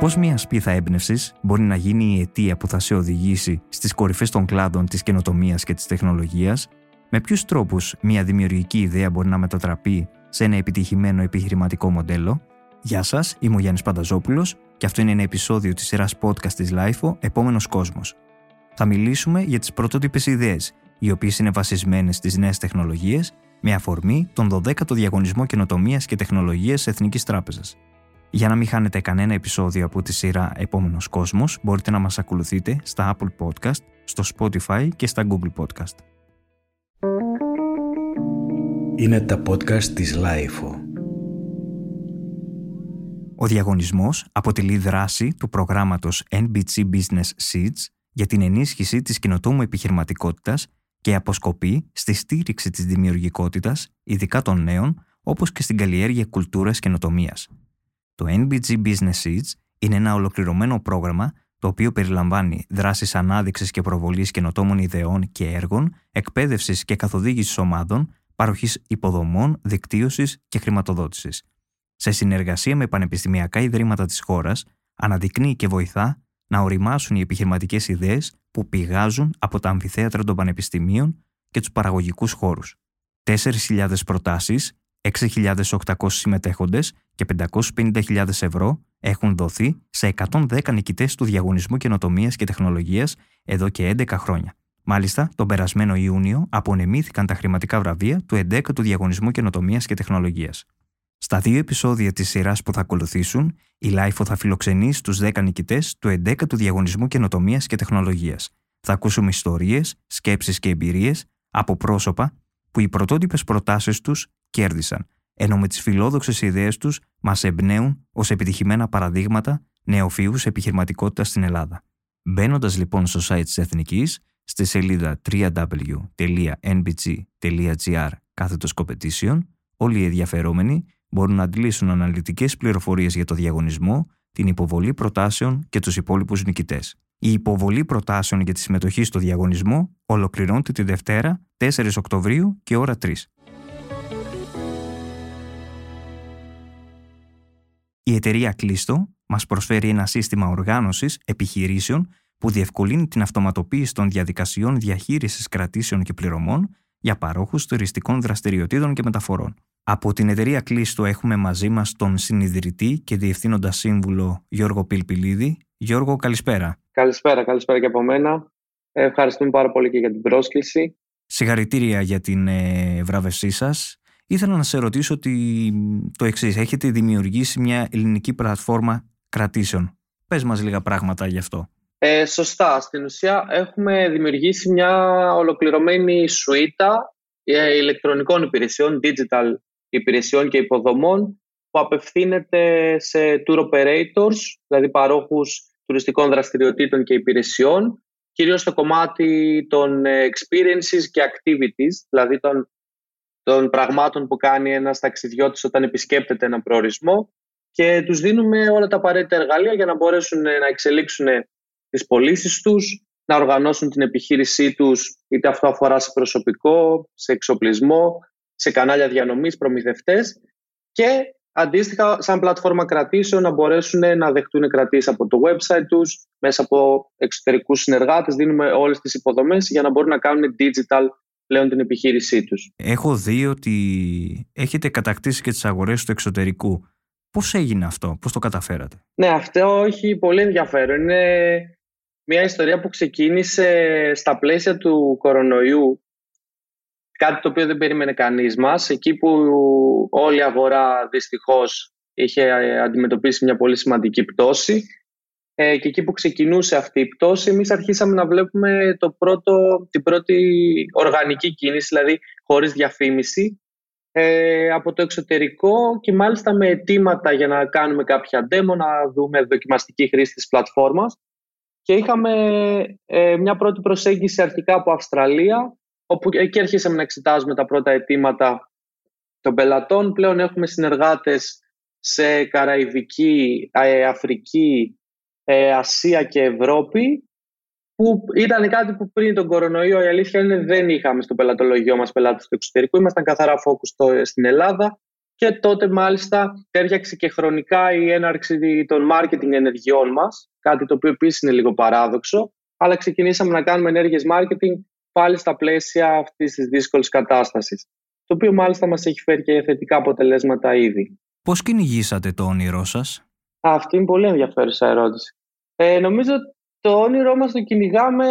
Πώς μια σπίθα έμπνευσης μπορεί να γίνει η αιτία που θα σε οδηγήσει στις κορυφές των κλάδων της καινοτομίας και της τεχνολογίας, με ποιους τρόπους μια δημιουργική ιδέα μπορεί να μετατραπεί σε ένα επιτυχημένο επιχειρηματικό μοντέλο; Γεια σας, είμαι ο Γιάννης Πανταζόπουλος και αυτό είναι ένα επεισόδιο της σειράς podcast της LIFO Επόμενος Κόσμος. Θα μιλήσουμε για τις πρωτότυπες ιδέες, οι οποίες είναι βασισμένες στις νέες τεχνολογίες, με αφορμή τον 12ο Διαγωνισμό Καινοτομίας και Τεχνολογίας Εθνικής Τράπεζας. Για να μην χάνετε κανένα επεισόδιο από τη σειρά Επόμενος Κόσμος, μπορείτε να μας ακολουθείτε στα Apple Podcast, στο Spotify και στα Google Podcast. Είναι τα podcast της Lifeo. Ο διαγωνισμός αποτελεί δράση του προγράμματος NBC Business Seeds για την ενίσχυση της κοινοτόμου επιχειρηματικότητας και αποσκοπεί στη στήριξη της δημιουργικότητας, ειδικά των νέων, όπως και στην καλλιέργεια κουλτούρας καινοτομίας. Το NBG Business Seeds είναι ένα ολοκληρωμένο πρόγραμμα το οποίο περιλαμβάνει δράσεις ανάδειξης και προβολής καινοτόμων ιδεών και έργων, εκπαίδευσης και καθοδήγησης ομάδων, παροχής υποδομών, δικτύωσης και χρηματοδότησης. Σε συνεργασία με πανεπιστημιακά ιδρύματα της χώρας, αναδεικνύει και βοηθά να οριμάσουν οι επιχειρηματικές ιδέες που πηγάζουν από τα αμφιθέατρα των πανεπιστημίων και τους παραγωγικούς χώρους. 4.000 προτάσεις 6.800 συμμετέχοντες και 550.000 ευρώ έχουν δοθεί σε 110 νικητές του Διαγωνισμού καινοτομίας και Τεχνολογίας εδώ και 11 χρόνια. Μάλιστα, τον περασμένο Ιούνιο απονεμήθηκαν τα χρηματικά βραβεία του 11ου Διαγωνισμού καινοτομίας και Τεχνολογίας. Στα δύο επεισόδια της σειράς που θα ακολουθήσουν, η LIFO θα φιλοξενήσει τους 10 νικητές του 11ου Διαγωνισμού καινοτομίας και Τεχνολογίας. Θα ακούσουμε ιστορίες, σκέψεις και εμπειρίες από πρόσωπα που οι πρωτότυπες προτάσεις τους κέρδισαν, ενώ με τις φιλόδοξες ιδέες τους μας εμπνέουν ως επιτυχημένα παραδείγματα νεοφυούς επιχειρηματικότητας στην Ελλάδα. Μπαίνοντας λοιπόν στο site της Εθνικής, στη σελίδα www.nbg.gr κάθετος competition, όλοι οι ενδιαφερόμενοι μπορούν να αντλήσουν αναλυτικές πληροφορίες για το διαγωνισμό, την υποβολή προτάσεων και τους υπόλοιπους νικητές. Η υποβολή προτάσεων για τη συμμετοχή στο διαγωνισμό ολοκληρώνεται τη Δευτέρα 4 Οκτωβρίου και ώρα 3. Η εταιρεία Κλίστο μας προσφέρει ένα σύστημα οργάνωσης επιχειρήσεων που διευκολύνει την αυτοματοποίηση των διαδικασιών διαχείρισης κρατήσεων και πληρωμών για παρόχους τουριστικών δραστηριοτήτων και μεταφορών. Από την εταιρεία Κλίστο έχουμε μαζί μας τον συνειδητή και διευθύνοντα σύμβουλο Γιώργο Πιλπιλίδη. Γιώργο, καλησπέρα. Καλησπέρα, καλησπέρα και από μένα. Ευχαριστούμε πάρα πολύ και για την πρόσκληση. Συγχαρητήρια για την ε, βράβευσή σας. Ήθελα να σε ρωτήσω ότι το εξής. Έχετε δημιουργήσει μια ελληνική πλατφόρμα κρατήσεων. Πες μας λίγα πράγματα γι' αυτό. Ε, σωστά. Στην ουσία έχουμε δημιουργήσει μια ολοκληρωμένη σουίτα ε, ηλεκτρονικών υπηρεσιών, digital υπηρεσιών και υποδομών που απευθύνεται σε tour operators, δηλαδή παρόχους τουριστικών δραστηριοτήτων και υπηρεσιών, κυρίως στο κομμάτι των experiences και activities, δηλαδή των των πραγμάτων που κάνει ένας ταξιδιώτης όταν επισκέπτεται έναν προορισμό και τους δίνουμε όλα τα απαραίτητα εργαλεία για να μπορέσουν να εξελίξουν τις πωλήσεις τους, να οργανώσουν την επιχείρησή τους, είτε αυτό αφορά σε προσωπικό, σε εξοπλισμό, σε κανάλια διανομής, προμηθευτές και αντίστοιχα σαν πλατφόρμα κρατήσεων να μπορέσουν να δεχτούν κρατήσεις από το website τους, μέσα από εξωτερικούς συνεργάτες, δίνουμε όλες τις υποδομές για να μπορούν να κάνουν digital πλέον την επιχείρησή τους. Έχω δει ότι έχετε κατακτήσει και τις αγορές του εξωτερικού. Πώς έγινε αυτό, πώς το καταφέρατε; Ναι, αυτό έχει πολύ ενδιαφέρον. Είναι μια ιστορία που ξεκίνησε στα πλαίσια του κορονοϊού. Κάτι το οποίο δεν περίμενε κανείς μας. Εκεί που όλη η αγορά δυστυχώς είχε αντιμετωπίσει μια πολύ σημαντική πτώση ε, και εκεί που ξεκινούσε αυτή η πτώση εμείς αρχίσαμε να βλέπουμε το πρώτο, την πρώτη οργανική κίνηση, δηλαδή χωρίς διαφήμιση ε, από το εξωτερικό και μάλιστα με αιτήματα για να κάνουμε κάποια demo, να δούμε δοκιμαστική χρήση της πλατφόρμας και είχαμε ε, μια πρώτη προσέγγιση αρχικά από Αυστραλία όπου εκεί αρχίσαμε να εξετάζουμε τα πρώτα αιτήματα των πελατών. Πλέον έχουμε συνεργάτες σε Καραϊβική, ε, Αφρική, ε, Ασία και Ευρώπη που ήταν κάτι που πριν τον κορονοϊό η αλήθεια είναι δεν είχαμε στο πελατολογιό μας πελάτες του εξωτερικού. Ήμασταν καθαρά focus στην Ελλάδα και τότε μάλιστα τέριαξε και χρονικά η έναρξη των marketing ενεργειών μας, κάτι το οποίο επίσης είναι λίγο παράδοξο, αλλά ξεκινήσαμε να κάνουμε ενέργειες marketing πάλι στα πλαίσια αυτής της δύσκολης κατάστασης, το οποίο μάλιστα μας έχει φέρει και θετικά αποτελέσματα ήδη. Πώς κυνηγήσατε το όνειρό σας; Αυτή είναι πολύ ενδιαφέρουσα ερώτηση. Ε, νομίζω το όνειρό μας το κυνηγάμε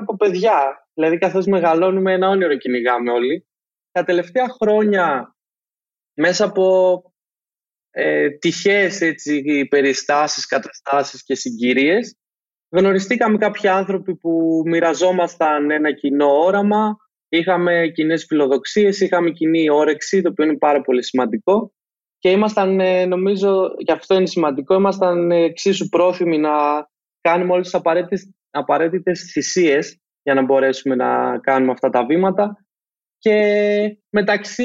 από παιδιά. Δηλαδή καθώς μεγαλώνουμε ένα όνειρο κυνηγάμε όλοι. Τα τελευταία χρόνια μέσα από ε, τυχαίες έτσι, περιστάσεις, καταστάσεις και συγκυρίες γνωριστήκαμε κάποιοι άνθρωποι που μοιραζόμασταν ένα κοινό όραμα είχαμε κοινές φιλοδοξίες, είχαμε κοινή όρεξη το οποίο είναι πάρα πολύ σημαντικό και ήμασταν ε, νομίζω, και αυτό είναι σημαντικό, ήμασταν εξίσου πρόθυμοι να κάνουμε όλες τις απαραίτητες, απαραίτητες θυσίες για να μπορέσουμε να κάνουμε αυτά τα βήματα. Και μεταξύ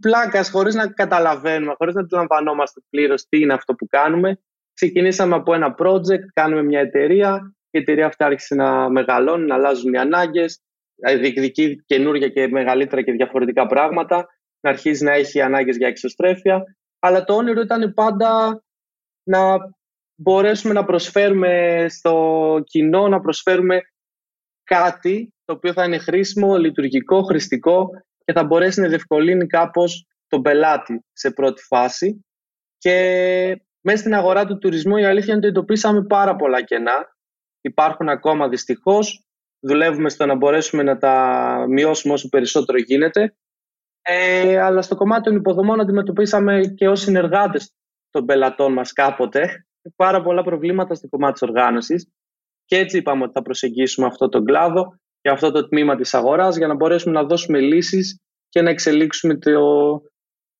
πλάκας, χωρίς να καταλαβαίνουμε, χωρίς να αντιλαμβανόμαστε πλήρως τι είναι αυτό που κάνουμε, ξεκινήσαμε από ένα project, κάνουμε μια εταιρεία, η εταιρεία αυτή άρχισε να μεγαλώνει, να αλλάζουν οι ανάγκες, να διεκδικεί καινούργια και μεγαλύτερα και διαφορετικά πράγματα, να αρχίζει να έχει ανάγκες για εξωστρέφεια, αλλά το όνειρο ήταν πάντα να μπορέσουμε να προσφέρουμε στο κοινό, να προσφέρουμε κάτι το οποίο θα είναι χρήσιμο, λειτουργικό, χρηστικό και θα μπορέσει να διευκολύνει κάπως τον πελάτη σε πρώτη φάση. Και μέσα στην αγορά του τουρισμού η αλήθεια είναι ότι εντοπίσαμε πάρα πολλά κενά. Υπάρχουν ακόμα δυστυχώς. Δουλεύουμε στο να μπορέσουμε να τα μειώσουμε όσο περισσότερο γίνεται. Ε, αλλά στο κομμάτι των υποδομών αντιμετωπίσαμε και ως συνεργάτες των πελατών μας κάποτε πάρα πολλά προβλήματα στο κομμάτι της οργάνωσης και έτσι είπαμε ότι θα προσεγγίσουμε αυτό τον κλάδο και αυτό το τμήμα της αγοράς για να μπορέσουμε να δώσουμε λύσεις και να εξελίξουμε το,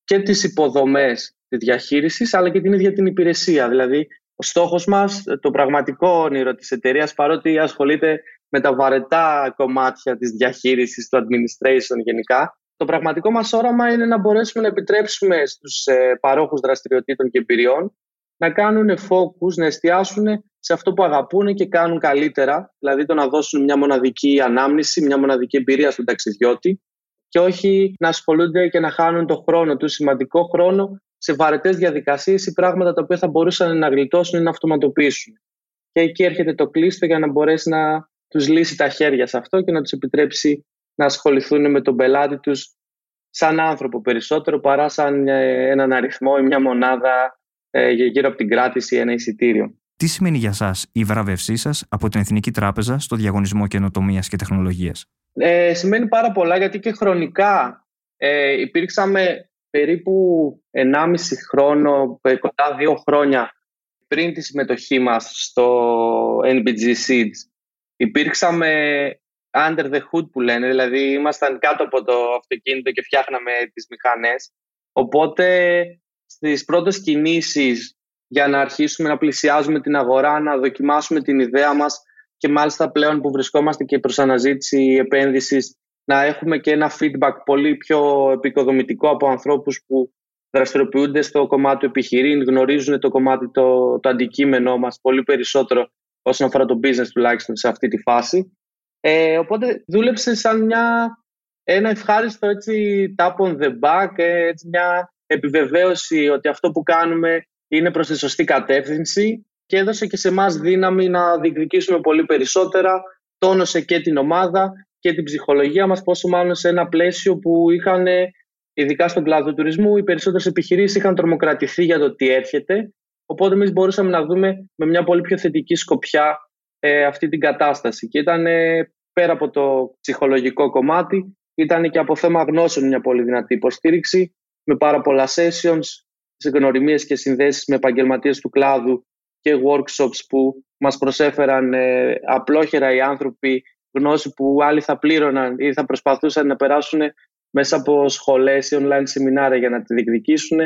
και τις υποδομές της διαχείρισης αλλά και την ίδια την υπηρεσία. Δηλαδή ο στόχος μας, το πραγματικό όνειρο της εταιρείας, παρότι ασχολείται με τα βαρετά κομμάτια της διαχείρισης, του administration γενικά, το πραγματικό μας όραμα είναι να μπορέσουμε να επιτρέψουμε στους ε, παρόχους δραστηριοτήτων και εμπειριών να κάνουν focus, να εστιάσουν σε αυτό που αγαπούν και κάνουν καλύτερα, δηλαδή το να δώσουν μια μοναδική ανάμνηση, μια μοναδική εμπειρία στον ταξιδιώτη και όχι να ασχολούνται και να χάνουν το χρόνο τους, σημαντικό χρόνο, σε βαρετές διαδικασίες ή πράγματα τα οποία θα μπορούσαν να γλιτώσουν ή να αυτοματοποιήσουν. Και εκεί έρχεται το κλείστο για να μπορέσει να τους λύσει τα χέρια σε αυτό και να τους επιτρέψει να ασχοληθούν με τον πελάτη τους σαν άνθρωπο περισσότερο παρά σαν ε, έναν αριθμό ή μια μονάδα ε, γύρω από την κράτηση ένα εισιτήριο. Τι σημαίνει για σας η βράβευσή σας από την Εθνική Τράπεζα στο Διαγωνισμό Καινοτομίας και Τεχνολογίας; Ε, σημαίνει πάρα πολλά γιατί και χρονικά ε, υπήρξαμε περίπου 1,5 χρόνο, ε, κοντά δύο χρόνια πριν τη συμμετοχή μας στο NBG Seeds. Υπήρξαμε under the hood που λένε, δηλαδή ήμασταν κάτω από το αυτοκίνητο και φτιάχναμε τις μηχανές. Οπότε στις πρώτες κινήσεις για να αρχίσουμε να πλησιάζουμε την αγορά, να δοκιμάσουμε την ιδέα μας και μάλιστα πλέον που βρισκόμαστε και προς αναζήτηση επένδυσης να έχουμε και ένα feedback πολύ πιο επικοδομητικό από ανθρώπους που δραστηριοποιούνται στο κομμάτι του επιχειρήν, γνωρίζουν το κομμάτι, το, το αντικείμενό μας πολύ περισσότερο όσον αφορά το business τουλάχιστον σε αυτή τη φάση. Ε, οπότε δούλεψε σαν μια, ένα ευχάριστο έτσι, tap on the back, ε, έτσι, μια επιβεβαίωση ότι αυτό που κάνουμε είναι προς τη σωστή κατεύθυνση και έδωσε και σε εμάς δύναμη να διεκδικήσουμε πολύ περισσότερα, τόνωσε και την ομάδα και την ψυχολογία μας, πόσο μάλλον σε ένα πλαίσιο που είχαν, ειδικά στον κλάδο του τουρισμού, οι περισσότερες επιχειρήσεις είχαν τρομοκρατηθεί για το τι έρχεται, οπότε εμείς μπορούσαμε να δούμε με μια πολύ πιο θετική σκοπιά ε, αυτή την κατάσταση και ήταν πέρα από το ψυχολογικό κομμάτι, ήταν και από θέμα γνώσεων μια πολύ δυνατή υποστήριξη με πάρα πολλά sessions, γνωριμίες και συνδέσεις με επαγγελματίες του κλάδου και workshops που μας προσέφεραν ε, απλόχερα οι άνθρωποι γνώση που άλλοι θα πλήρωναν ή θα προσπαθούσαν να περάσουν μέσα από σχολές ή online σεμινάρια για να τη διεκδικήσουν.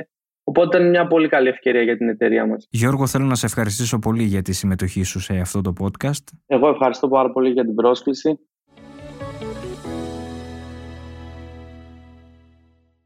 Οπότε ήταν μια πολύ καλή ευκαιρία για την εταιρεία μας. Γιώργο, θέλω να σε ευχαριστήσω πολύ για τη συμμετοχή σου σε αυτό το podcast. Εγώ ευχαριστώ πάρα πολύ για την πρόσκληση.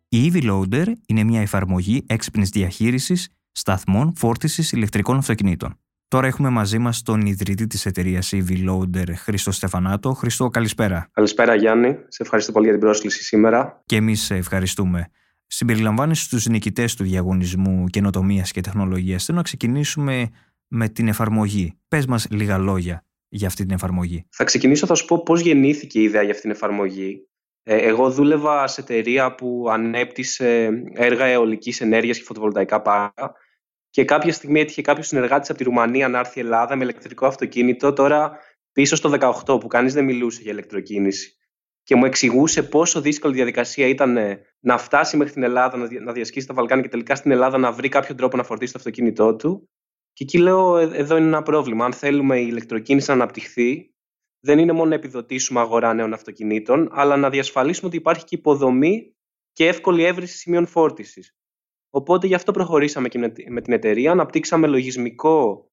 Η EV Loader είναι μια εφαρμογή έξυπνης διαχείρισης σταθμών φόρτισης ηλεκτρικών αυτοκινήτων. Τώρα έχουμε μαζί μας τον ιδρυτή της εταιρείας EV Loader, Χρήστο Στεφανάτο. Χρήστο, καλησπέρα. Καλησπέρα, Γιάννη. Σε ευχαριστώ πολύ για την πρόσκληση σήμερα. Και εμείς σε ευχαριστούμε. Συμπεριλαμβάνεις στους νικητές του διαγωνισμού καινοτομίας και τεχνολογίας. Θέλω να ξεκινήσουμε με την εφαρμογή. Πες μας λίγα λόγια για αυτή την εφαρμογή. Θα ξεκινήσω θα σου πω πώς γεννήθηκε η ιδέα για αυτή την εφαρμογή. Ε, εγώ δούλευα σε εταιρεία που ανέπτυσε έργα αιωλικής ενέργειας και φωτοβολταϊκά πάρκα και κάποια στιγμή έτυχε κάποιος συνεργάτης από τη Ρουμανία να έρθει η Ελλάδα με ηλεκτρικό αυτοκίνητο. Τώρα πίσω στο 18 που κανείς δεν μιλούσε για ηλεκτροκίνηση. Και μου εξηγούσε πόσο δύσκολη διαδικασία ήταν να φτάσει μέχρι την Ελλάδα, να διασχίσει τα Βαλκάνια και τελικά στην Ελλάδα να βρει κάποιο τρόπο να φορτίσει το αυτοκίνητό του. Και εκεί λέω: «Ε, Εδώ είναι ένα πρόβλημα. Αν θέλουμε η ηλεκτροκίνηση να αναπτυχθεί, δεν είναι μόνο να επιδοτήσουμε αγορά νέων αυτοκινήτων, αλλά να διασφαλίσουμε ότι υπάρχει και υποδομή και εύκολη έβριση σημείων φόρτισης. Οπότε γι' αυτό προχωρήσαμε και με την εταιρεία, αναπτύξαμε λογισμικό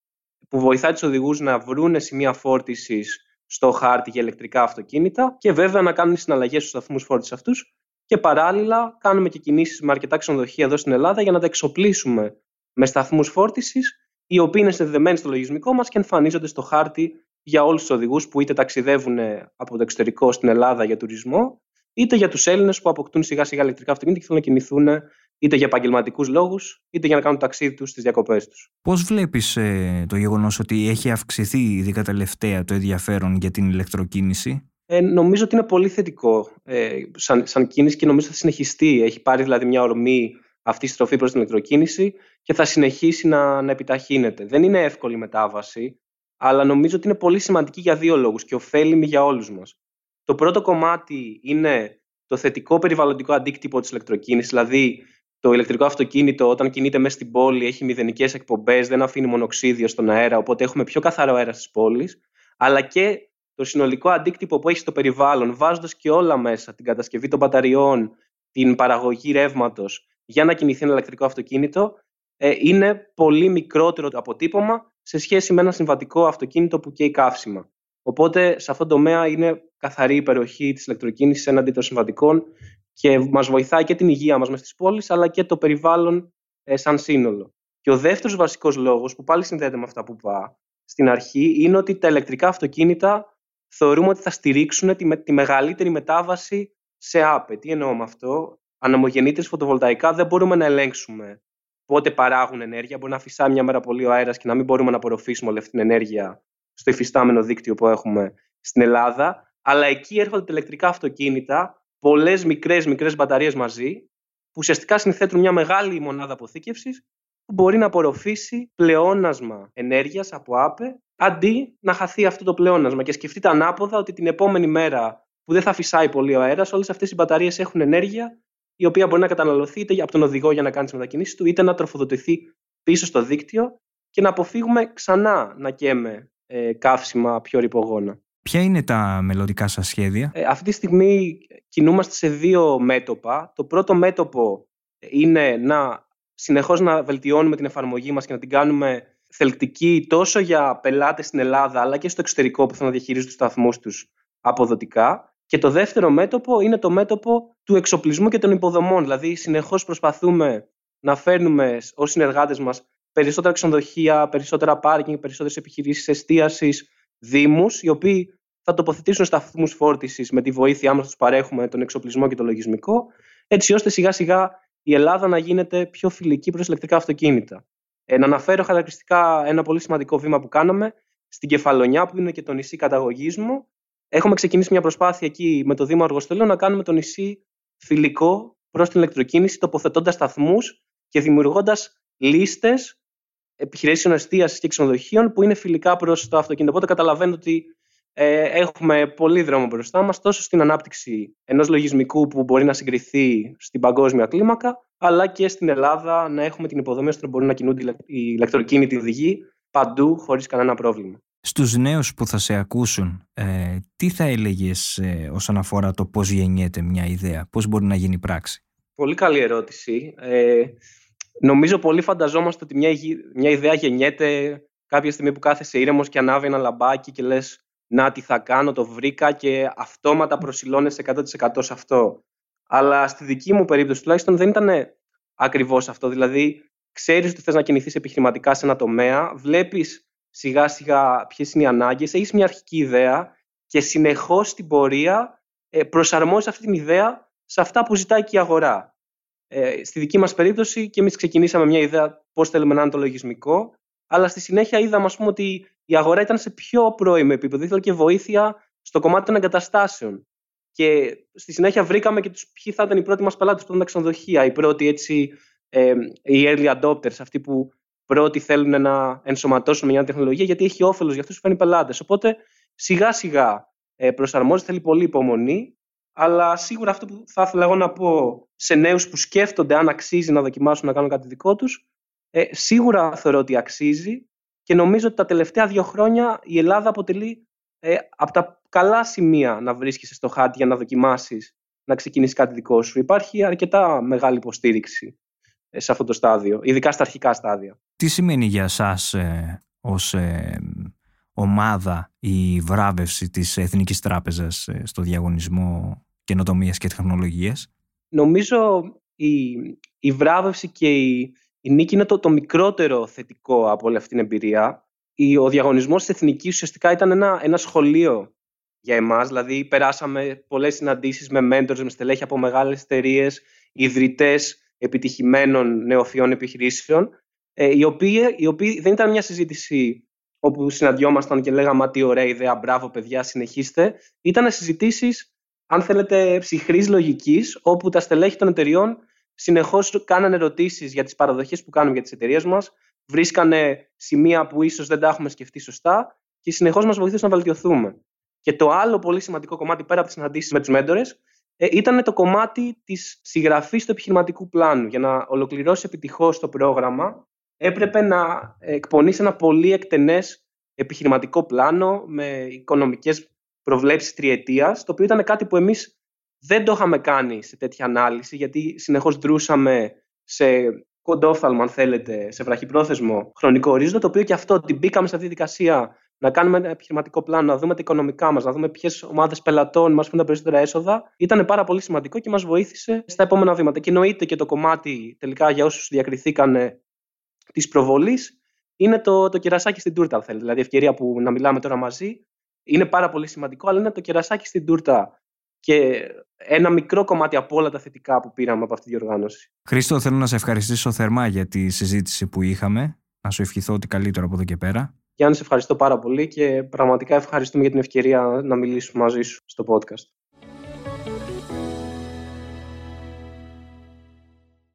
που βοηθάει τους οδηγούς να βρουν σημεία φόρτισης στο χάρτη για ηλεκτρικά αυτοκίνητα και βέβαια να κάνουν συναλλαγές στους σταθμούς φόρτισης αυτούς. Και παράλληλα, κάνουμε και κινήσεις με αρκετά ξενοδοχεία εδώ στην Ελλάδα για να τα εξοπλίσουμε με σταθμούς φόρτισης, οι οποίοι είναι συνδεδεμένοι στο λογισμικό μας και εμφανίζονται στο χάρτη για όλους τους οδηγούς που είτε ταξιδεύουν από το εξωτερικό στην Ελλάδα για τουρισμό, είτε για τους Έλληνες που αποκτούν σιγά σιγά ηλεκτρικά αυτοκίνητα και θέλουν να κινηθούν είτε για επαγγελματικούς λόγους, είτε για να κάνουν ταξίδι τους στις διακοπές τους. Πώς βλέπεις ε, το γεγονός ότι έχει αυξηθεί ειδικά τελευταία το ενδιαφέρον για την ηλεκτροκίνηση; Ε, νομίζω ότι είναι πολύ θετικό ε, σαν, σαν κίνηση και νομίζω θα συνεχιστεί. Έχει πάρει δηλαδή μια ορμή αυτή η στροφή προς την ηλεκτροκίνηση και θα συνεχίσει να, να επιταχύνεται. Δεν είναι εύκολη η μετάβαση, αλλά νομίζω ότι είναι πολύ σημαντική για δύο λόγους και ωφέλιμη για όλους μας. Το πρώτο κομμάτι είναι το θετικό περιβαλλοντικό αντίκτυπο της ηλεκτροκίνησης, δηλαδή το ηλεκτρικό αυτοκίνητο όταν κινείται μέσα στην πόλη έχει μηδενικές εκπομπές, δεν αφήνει μονοξίδιο στον αέρα, οπότε έχουμε πιο καθαρό αέρα στις πόλεις, αλλά και το συνολικό αντίκτυπο που έχει στο περιβάλλον, βάζοντας και όλα μέσα, την κατασκευή των μπαταριών, την παραγωγή ρεύματος για να κινηθεί ένα ηλεκτρικό αυτοκίνητο, ε, είναι πολύ μικρότερο το αποτύπωμα σε σχέση με ένα συμβατικό αυτοκίνητο που καίει καύσιμα. Οπότε σε αυτό το τομέα είναι καθαρή υπεροχή της ηλεκτροκίνησης έναντι των συμβατικών και μας βοηθάει και την υγεία μας μες στις πόλεις, αλλά και το περιβάλλον ε, σαν σύνολο. Και ο δεύτερος βασικός λόγος, που πάλι συνδέεται με αυτά που είπα στην αρχή, είναι ότι τα ηλεκτρικά αυτοκίνητα θεωρούμε ότι θα στηρίξουν τη, τη μεγαλύτερη μετάβαση σε ΑΠΕ. Τι εννοώ με αυτό; Αναμογεννήτρε φωτοβολταϊκά δεν μπορούμε να ελέγξουμε πότε παράγουν ενέργεια. Μπορεί να φυσάει μια μέρα πολύ ο αέρας και να μην μπορούμε να απορροφήσουμε όλη αυτή την ενέργεια στο υφιστάμενο δίκτυο που έχουμε στην Ελλάδα. Αλλά εκεί έρχονται τα ηλεκτρικά αυτοκίνητα πολλές μικρές μικρές μπαταρίες μαζί, που ουσιαστικά συνθέτουν μια μεγάλη μονάδα αποθήκευσης που μπορεί να απορροφήσει πλεόνασμα ενέργειας από ΑΠΕ, αντί να χαθεί αυτό το πλεόνασμα. Και σκεφτείτε ανάποδα ότι την επόμενη μέρα που δεν θα φυσάει πολύ ο αέρας, όλες αυτές οι μπαταρίες έχουν ενέργεια η οποία μπορεί να καταναλωθεί είτε από τον οδηγό για να κάνει τις μετακινήσεις του, είτε να τροφοδοτηθεί πίσω στο δίκτυο και να αποφύγουμε ξανά να καίμε ε, καύσιμα πιο ρηπογόνα. Ποια είναι τα μελλοντικά σας σχέδια; Ε, αυτή τη στιγμή κινούμαστε σε δύο μέτωπα. Το πρώτο μέτωπο είναι να συνεχώς να βελτιώνουμε την εφαρμογή μας και να την κάνουμε θελκτική τόσο για πελάτες στην Ελλάδα αλλά και στο εξωτερικό που θα να διαχειρίζουν τους σταθμούς τους αποδοτικά. Και το δεύτερο μέτωπο είναι το μέτωπο του εξοπλισμού και των υποδομών. Δηλαδή συνεχώς προσπαθούμε να φέρνουμε ως συνεργάτες μας περισσότερα ξενοδοχεία, περισσότερα πάρκινγκ, περισσότερες επιχειρήσεις εστίασης, δήμους, οι οποίοι θα τοποθετήσουν σταθμούς φόρτισης με τη βοήθειά μα, τους παρέχουμε τον εξοπλισμό και το λογισμικό, έτσι ώστε σιγά σιγά η Ελλάδα να γίνεται πιο φιλική προς ηλεκτρικά αυτοκίνητα. Ε, να αναφέρω χαρακτηριστικά ένα πολύ σημαντικό βήμα που κάναμε στην Κεφαλονιά, που είναι και το νησί καταγωγή μου. Έχουμε ξεκινήσει μια προσπάθεια εκεί με το Δήμο Αργοστολέου να κάνουμε το νησί φιλικό προς την ηλεκτροκίνηση, τοποθετώντας σταθμούς και δημιουργώντας λίστες επιχειρήσεων εστίασης και ξενοδοχείων που είναι φιλικά προς το αυτοκίνητο. Οπότε καταλαβαίνετε ότι ε, έχουμε πολύ δρόμο μπροστά μας, τόσο στην ανάπτυξη ενός λογισμικού που μπορεί να συγκριθεί στην παγκόσμια κλίμακα, αλλά και στην Ελλάδα να έχουμε την υποδομή ώστε να μπορούν να κινούνται οι ηλεκτροκίνητοι οδηγοί παντού χωρίς κανένα πρόβλημα. Στους νέους που θα σε ακούσουν, ε, τι θα έλεγες ε, όσον αφορά το πώς γεννιέται μια ιδέα, πώς μπορεί να γίνει πράξη; Πολύ καλή ερώτηση. Ε, νομίζω πολύ φανταζόμαστε ότι μια, μια ιδέα γεννιέται κάποια στιγμή που κάθεσαι ήρεμος και ανάβει ένα λαμπάκι και λες να τι θα κάνω, το βρήκα και αυτόματα προσιλώνεσαι 100% σε αυτό. Αλλά στη δική μου περίπτωση τουλάχιστον δεν ήταν ακριβώς αυτό. Δηλαδή, ξέρεις ότι θες να κινηθείς επιχειρηματικά σε ένα τομέα, βλέπεις σιγά σιγά ποιες είναι οι ανάγκες, έχεις μια αρχική ιδέα και συνεχώς στην πορεία ε, προσαρμόζεις αυτή την ιδέα σε αυτά που ζητάει και η αγορά. Ε, στη δική μας περίπτωση και εμείς ξεκινήσαμε μια ιδέα πώς θέλουμε να είναι το λογισμικό, αλλά στη συνέχεια είδαμε ας πούμε, ότι η αγορά ήταν σε πιο πρώιμο επίπεδο, ήθελε και βοήθεια στο κομμάτι των εγκαταστάσεων. Και στη συνέχεια βρήκαμε και τους, ποιοι θα ήταν οι πρώτοι μας πελάτες που ήταν τα ξενοδοχεία, οι πρώτοι έτσι, ε, οι early adopters, αυτοί που πρώτοι θέλουν να ενσωματώσουν μια τεχνολογία, γιατί έχει όφελος για αυτούς που φέρνει πελάτες. Οπότε σιγά σιγά ε, προσαρμόζεται, θέλει πολύ υπομονή, αλλά σίγουρα αυτό που θα ήθελα εγώ να πω σε νέους που σκέφτονται αν αξίζει να δοκιμάσουν να κάνουν κάτι δικό τους, ε, σίγουρα θεωρώ ότι αξίζει και νομίζω ότι τα τελευταία δύο χρόνια η Ελλάδα αποτελεί ε, από τα καλά σημεία να βρίσκεσαι στο χάρτη για να δοκιμάσεις να ξεκινήσεις κάτι δικό σου. Υπάρχει αρκετά μεγάλη υποστήριξη ε, σε αυτό το στάδιο, ειδικά στα αρχικά στάδια. Τι σημαίνει για σας ε, ως ε, ομάδα η βράβευση της Εθνικής Τράπεζας ε, στο διαγωνισμό καινοτομία και τεχνολογίας; Νομίζω η, η βράβευση και η, η νίκη είναι το, το μικρότερο θετικό από όλη αυτή την εμπειρία. ο διαγωνισμός της Εθνικής ουσιαστικά ήταν ένα, ένα σχολείο για εμάς, δηλαδή περάσαμε πολλές συναντήσεις με mentors, με στελέχη από μεγάλες εταιρείες, ιδρυτές επιτυχημένων νεοφιών επιχειρήσεων, ε, οι, οποίοι, οι οποίοι δεν ήταν μια συζήτηση όπου συναντιόμασταν και λέγαμε τι ωραία ιδέα, μπράβο παιδιά, συνεχίστε. Ήταν συζητήσεις, αν θέλετε, ψυχρής λογικής, όπου τα στελέχη των εταιριών συνεχώς κάνανε ερωτήσεις για τις παραδοχές που κάνουμε για τις εταιρείες μας, βρίσκανε σημεία που ίσως δεν τα έχουμε σκεφτεί σωστά και συνεχώς μας βοηθούσαν να βελτιωθούμε. Και το άλλο πολύ σημαντικό κομμάτι πέρα από τις συναντήσεις με τους μέντορες ε, ήταν το κομμάτι της συγγραφής του επιχειρηματικού πλάνου. Για να ολοκληρώσει επιτυχώς το πρόγραμμα, έπρεπε να εκπονήσει ένα πολύ εκτενές επιχειρηματικό πλάνο με οικονομικές προβλέψεις τριετίας, το οποίο ήταν κάτι που εμείς δεν το είχαμε κάνει σε τέτοια ανάλυση, γιατί συνεχώς δρούσαμε σε κοντόφθαλμα, αν θέλετε, σε βραχυπρόθεσμο χρονικό ορίζοντα, το οποίο και αυτό ότι μπήκαμε σε αυτή τη δικασία να κάνουμε ένα επιχειρηματικό πλάνο, να δούμε τα οικονομικά μας, να δούμε ποιες ομάδες πελατών μας φέρνουν τα περισσότερα έσοδα, ήταν πάρα πολύ σημαντικό και μας βοήθησε στα επόμενα βήματα. Και εννοείται και το κομμάτι τελικά για όσους διακριθήκαν της προβολής είναι το, το κερασάκι στην τούρτα, αν θέλετε. Δηλαδή, η ευκαιρία που να μιλάμε τώρα μαζί είναι πάρα πολύ σημαντικό, αλλά είναι το κερασάκι στην τούρτα και ένα μικρό κομμάτι από όλα τα θετικά που πήραμε από αυτή τη διοργάνωση. Χρήστο, θέλω να σε ευχαριστήσω θερμά για τη συζήτηση που είχαμε. Να σου ευχηθώ ότι καλύτερο από εδώ και πέρα. Γιάννη, σε ευχαριστώ πάρα πολύ και πραγματικά ευχαριστούμε για την ευκαιρία να μιλήσουμε μαζί σου στο podcast.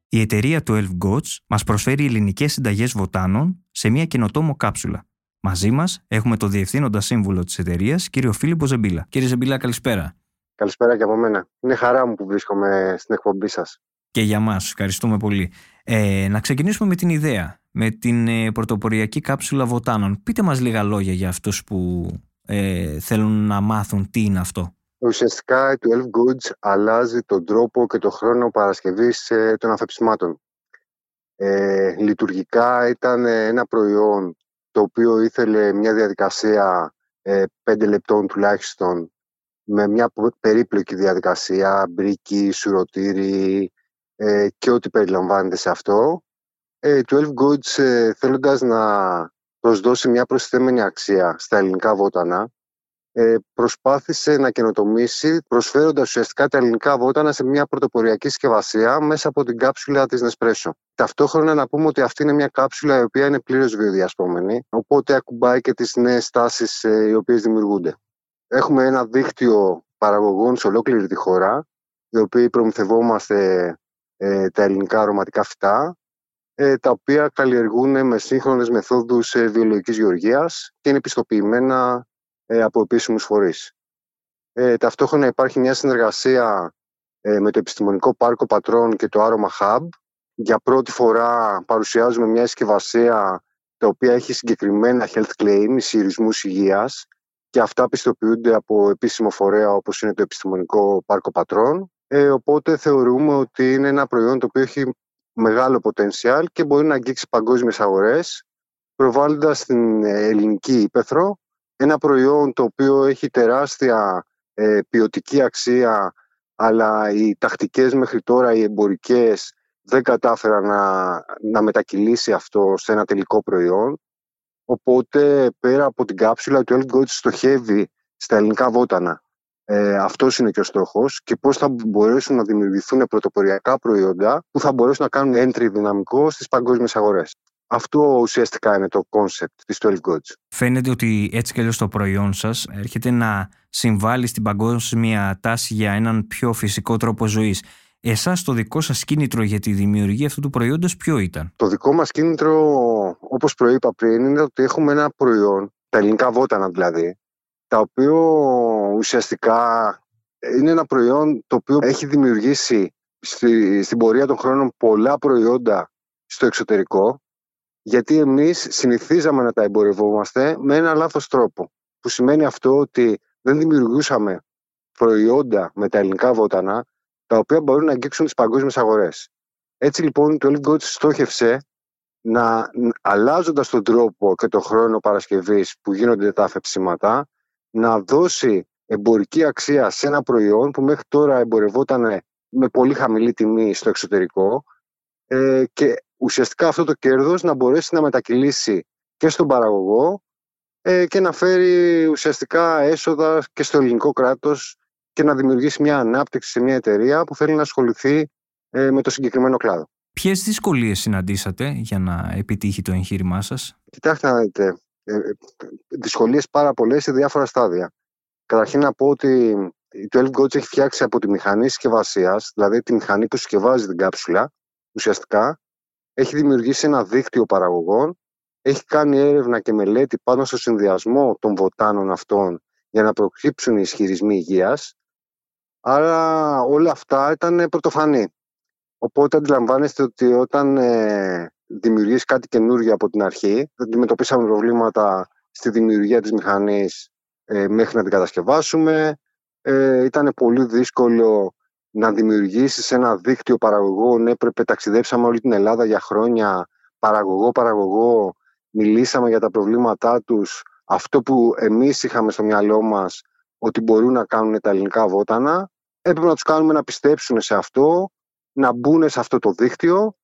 Η εταιρεία του Elf Goats μας προσφέρει ελληνικές συνταγές βοτάνων σε μια καινοτόμο κάψουλα. Μαζί μας έχουμε το διευθύνοντα σύμβουλο της εταιρείας, κύριο Φίλιππο Ζεμπίλα. Κύριε Ζεμπίλα, καλησπέρα. Καλησπέρα και από μένα. Είναι χαρά μου που βρίσκομαι στην εκπομπή σας. Και για μας, ευχαριστούμε πολύ. Ε, να ξεκινήσουμε με την ιδέα, με την ε, πρωτοποριακή κάψουλα βοτάνων. Πείτε μας λίγα λόγια για αυτούς που ε, θέλουν να μάθουν τι είναι αυτό. Ουσιαστικά το Elf Goods αλλάζει τον τρόπο και τον χρόνο παρασκευής ε, των αφεψιμάτων. Ε, λειτουργικά ήταν ένα προϊόν το οποίο ήθελε μια διαδικασία ε, πέντε λεπτών τουλάχιστον με μια περίπλοκη διαδικασία, μπρίκι, σουρωτήρι ε, και ό,τι περιλαμβάνεται σε αυτό. Ε, το Elf Goods ε, θέλοντας να προσδώσει μια προσθέμενη αξία στα ελληνικά βότανα ε, προσπάθησε να καινοτομήσει προσφέροντας ουσιαστικά τα ελληνικά βότανα σε μια πρωτοποριακή συσκευασία μέσα από την κάψουλα της Nespresso. Ταυτόχρονα να πούμε ότι αυτή είναι μια κάψουλα η οποία είναι πλήρως βιοδιασπόμενη, οπότε ακουμπάει και τις νέες τάσεις ε, οι οποίες δημιουργούνται. Έχουμε ένα δίκτυο παραγωγών σε ολόκληρη τη χώρα, οι οποίοι προμηθευόμαστε ε, τα ελληνικά αρωματικά φυτά, ε, τα οποία καλλιεργούν με σύγχρονες μεθόδους ε, βιολογικής γεωργίας και είναι πιστοποιημένα ε, από επίσημους φορείς. Ε, ταυτόχρονα υπάρχει μια συνεργασία ε, με το Επιστημονικό Πάρκο Πατρών και το Aroma Hub. Για πρώτη φορά παρουσιάζουμε μια συσκευασία τα οποία έχει συγκεκριμένα health claim, ισχυρισμούς υγείας και αυτά πιστοποιούνται από επίσημο φορέα όπως είναι το Επιστημονικό Πάρκο Πατρών. Ε, οπότε θεωρούμε ότι είναι ένα προϊόν το οποίο έχει μεγάλο potential και μπορεί να αγγίξει παγκόσμιες αγορές προβάλλοντας στην ελληνική ύπεθρο ένα προϊόν το οποίο έχει τεράστια ε, ποιοτική αξία αλλά οι τακτικές μέχρι τώρα, οι εμπορικές δεν κατάφεραν να, να μετακυλήσει αυτό σε ένα τελικό προϊόν. Οπότε πέρα από την κάψουλα του Elf Gold στοχεύει στα ελληνικά βότανα. Ε, Αυτός είναι και ο στόχος και πώς θα μπορέσουν να δημιουργηθούν πρωτοποριακά προϊόντα που θα μπορέσουν να κάνουν entry δυναμικό στις παγκόσμιες αγορές. Αυτό ουσιαστικά είναι το concept της 12 Gods. Φαίνεται ότι έτσι και αλλιώς το προϊόν σας έρχεται να συμβάλλει στην παγκόσμια τάση για έναν πιο φυσικό τρόπο ζωής. Εσάς το δικό σας κίνητρο για τη δημιουργία αυτού του προϊόντος ποιο ήταν; Το δικό μας κίνητρο, όπως προείπα πριν, είναι ότι έχουμε ένα προϊόν, τα ελληνικά βότανα δηλαδή, τα οποίο ουσιαστικά είναι ένα προϊόν το οποίο έχει δημιουργήσει στη, στην πορεία των χρόνων πολλά προϊόντα στο εξωτερικό γιατί εμείς συνηθίζαμε να τα εμπορευόμαστε με ένα λάθος τρόπο που σημαίνει αυτό ότι δεν δημιουργούσαμε προϊόντα με τα ελληνικά βότανα τα οποία μπορούν να αγγίξουν τις παγκόσμιες αγορές. Έτσι λοιπόν το Elite Goats στόχευσε να αλλάζοντας τον τρόπο και τον χρόνο παρασκευής που γίνονται τα αφεψίματα να δώσει εμπορική αξία σε ένα προϊόν που μέχρι τώρα εμπορευόταν με πολύ χαμηλή τιμή στο εξωτερικό ε, και ουσιαστικά αυτό το κέρδος να μπορέσει να μετακυλήσει και στον παραγωγό ε, και να φέρει ουσιαστικά έσοδα και στο ελληνικό κράτος και να δημιουργήσει μια ανάπτυξη σε μια εταιρεία που θέλει να ασχοληθεί ε, με το συγκεκριμένο κλάδο. Ποιες δυσκολίες συναντήσατε για να επιτύχει το εγχείρημά σας; Κοιτάξτε να δείτε, ε, δυσκολίες πάρα πολλές σε διάφορα στάδια. Καταρχήν να πω ότι η 12 Goats έχει φτιάξει από τη μηχανή συσκευασίας, δηλαδή τη μηχανή που συσκευάζει την κάψουλα, ουσιαστικά, έχει δημιουργήσει ένα δίκτυο παραγωγών, έχει κάνει έρευνα και μελέτη πάνω στο συνδυασμό των βοτάνων αυτών για να προκύψουν οι ισχυρισμοί υγείας. Άρα όλα αυτά ήταν πρωτοφανή. Οπότε αντιλαμβάνεστε ότι όταν ε, δημιουργείς κάτι καινούργιο από την αρχή, αντιμετωπίσαμε προβλήματα στη δημιουργία της μηχανής ε, μέχρι να την κατασκευάσουμε. Ε, ήταν πολύ δύσκολο να δημιουργήσεις ένα δίκτυο παραγωγών. Έπρεπε, ταξιδέψαμε όλη την Ελλάδα για χρόνια, παραγωγό-παραγωγό, μιλήσαμε για τα προβλήματά τους. Αυτό που εμείς είχαμε στο μυαλό μας ότι μπορούν να κάνουν τα ελληνικά βότανα, έπρεπε να τους κάνουμε να πιστέψουν σε αυτό, να μπουν σε αυτό το δίκτυο.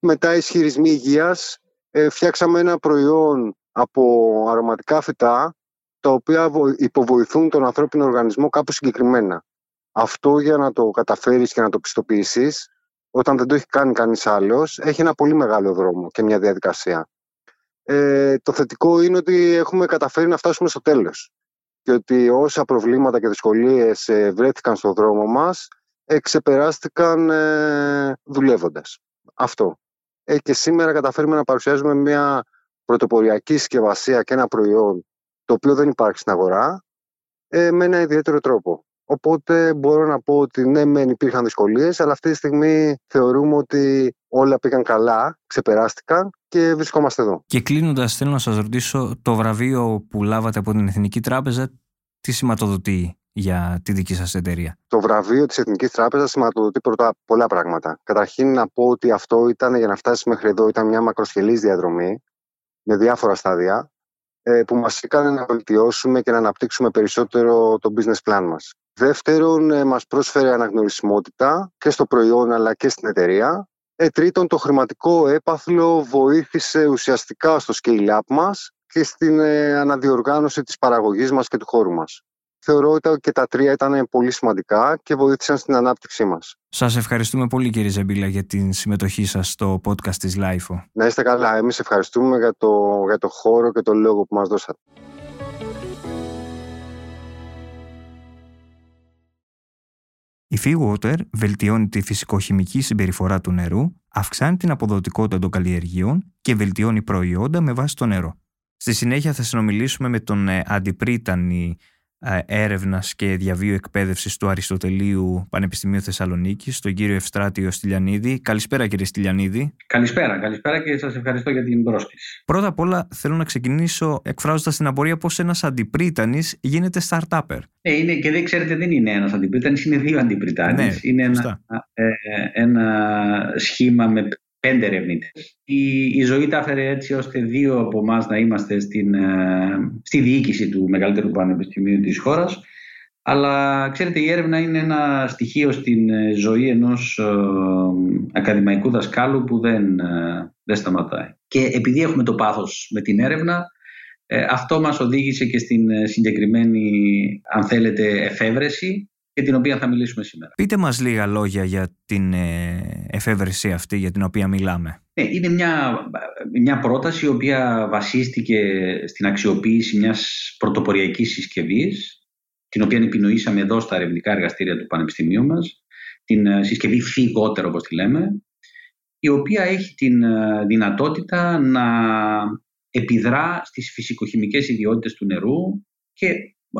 Μετά ισχυρισμοί υγείας, ε, φτιάξαμε ένα προϊόν από αρωματικά φυτά, τα οποία υποβοηθούν τον ανθρώπινο οργανισμό κάπου συγκεκριμένα. Αυτό για να το καταφέρεις και να το πιστοποιήσεις, όταν δεν το έχει κάνει κανείς άλλος, έχει ένα πολύ μεγάλο δρόμο και μια διαδικασία. Ε, το θετικό είναι ότι έχουμε καταφέρει να φτάσουμε στο τέλος και ότι όσα προβλήματα και δυσκολίες ε, βρέθηκαν στο δρόμο μας, εξεπεράστηκαν ε, δουλεύοντας. Αυτό. Ε, και σήμερα καταφέρουμε να παρουσιάζουμε μια πρωτοποριακή συσκευασία και ένα προϊόν το οποίο δεν υπάρχει στην αγορά ε, με ένα ιδιαίτερο τρόπο. Οπότε μπορώ να πω ότι ναι, μεν υπήρχαν δυσκολίες, αλλά αυτή τη στιγμή θεωρούμε ότι όλα πήγαν καλά, ξεπεράστηκαν και βρισκόμαστε εδώ. Και κλείνοντας, θέλω να σας ρωτήσω, το βραβείο που λάβατε από την Εθνική Τράπεζα, τι σηματοδοτεί για τη δική σας εταιρεία; Το βραβείο της Εθνικής Τράπεζας σηματοδοτεί πρώτα πολλά πράγματα. Καταρχήν να πω ότι αυτό ήταν για να φτάσει μέχρι εδώ, ήταν μια μακροσχελής διαδρομή με διάφορα στάδια ε, που μας έκανε να βελτιώσουμε και να αναπτύξουμε περισσότερο το business plan μας. Δεύτερον, ε, μας πρόσφερε αναγνωρισιμότητα και στο προϊόν αλλά και στην εταιρεία. Ε, τρίτον, το χρηματικό έπαθλο βοήθησε ουσιαστικά στο scale-up μας και στην ε, αναδιοργάνωση της παραγωγής μας και του χώρου μας. Θεωρώ ότι και τα τρία ήταν πολύ σημαντικά και βοήθησαν στην ανάπτυξή μας. Σας ευχαριστούμε πολύ κύριε Ζεμπίλα για την συμμετοχή σας στο podcast της LIFO. Να είστε καλά. Εμείς ευχαριστούμε για το, για το χώρο και το λόγο που μας δώσατε. Η Feewater βελτιώνει τη φυσικοχημική συμπεριφορά του νερού, αυξάνει την αποδοτικότητα των καλλιεργείων και βελτιώνει προϊόντα με βάση το νερό. Στη συνέχεια θα συνομιλήσουμε με τον ε, αντιπρίτανη ε, έρευνας και διαβίου εκπαίδευσης του Αριστοτελείου Πανεπιστημίου Θεσσαλονίκη, τον κύριο Ευστράτιο Στυλιανίδη. Καλησπέρα, κύριε Στυλιανίδη. Καλησπέρα, καλησπέρα και σας ευχαριστώ για την πρόσκληση. Πρώτα απ' όλα, θέλω να ξεκινήσω εκφράζοντας την απορία πώ ένας αντιπρίτανης γίνεται startupper. Ε, είναι, και δεν ξέρετε, δεν είναι ένας αντιπρίτανης, είναι δύο αντιπρίτανε. Ναι, είναι ένα, ε, ένα σχήμα με πέντε ερευνητές. Η, η ζωή τα έφερε έτσι ώστε δύο από εμάς να είμαστε στην, ε, στη διοίκηση του μεγαλύτερου πανεπιστημίου της χώρας. Αλλά ξέρετε η έρευνα είναι ένα στοιχείο στην ε, ζωή ενός ε, ακαδημαϊκού δασκάλου που δεν, δεν σταματάει. Και επειδή έχουμε το πάθος με την έρευνα, Ε, αυτό μας οδήγησε και στην ε, συγκεκριμένη, αν θέλετε, εφεύρεση για την οποία θα μιλήσουμε σήμερα. Πείτε μας λίγα λόγια για την ε, εφεύρεση αυτή για την οποία μιλάμε. Ναι, είναι μια, μια πρόταση η οποία βασίστηκε στην αξιοποίηση μιας πρωτοποριακής συσκευής την οποία επινοήσαμε εδώ στα ερευνητικά εργαστήρια του Πανεπιστημίου μας, την ε, συσκευή φυγότερο όπως τη λέμε, η οποία έχει την ε, δυνατότητα να επιδρά στις φυσικοχημικές ιδιότητες του νερού και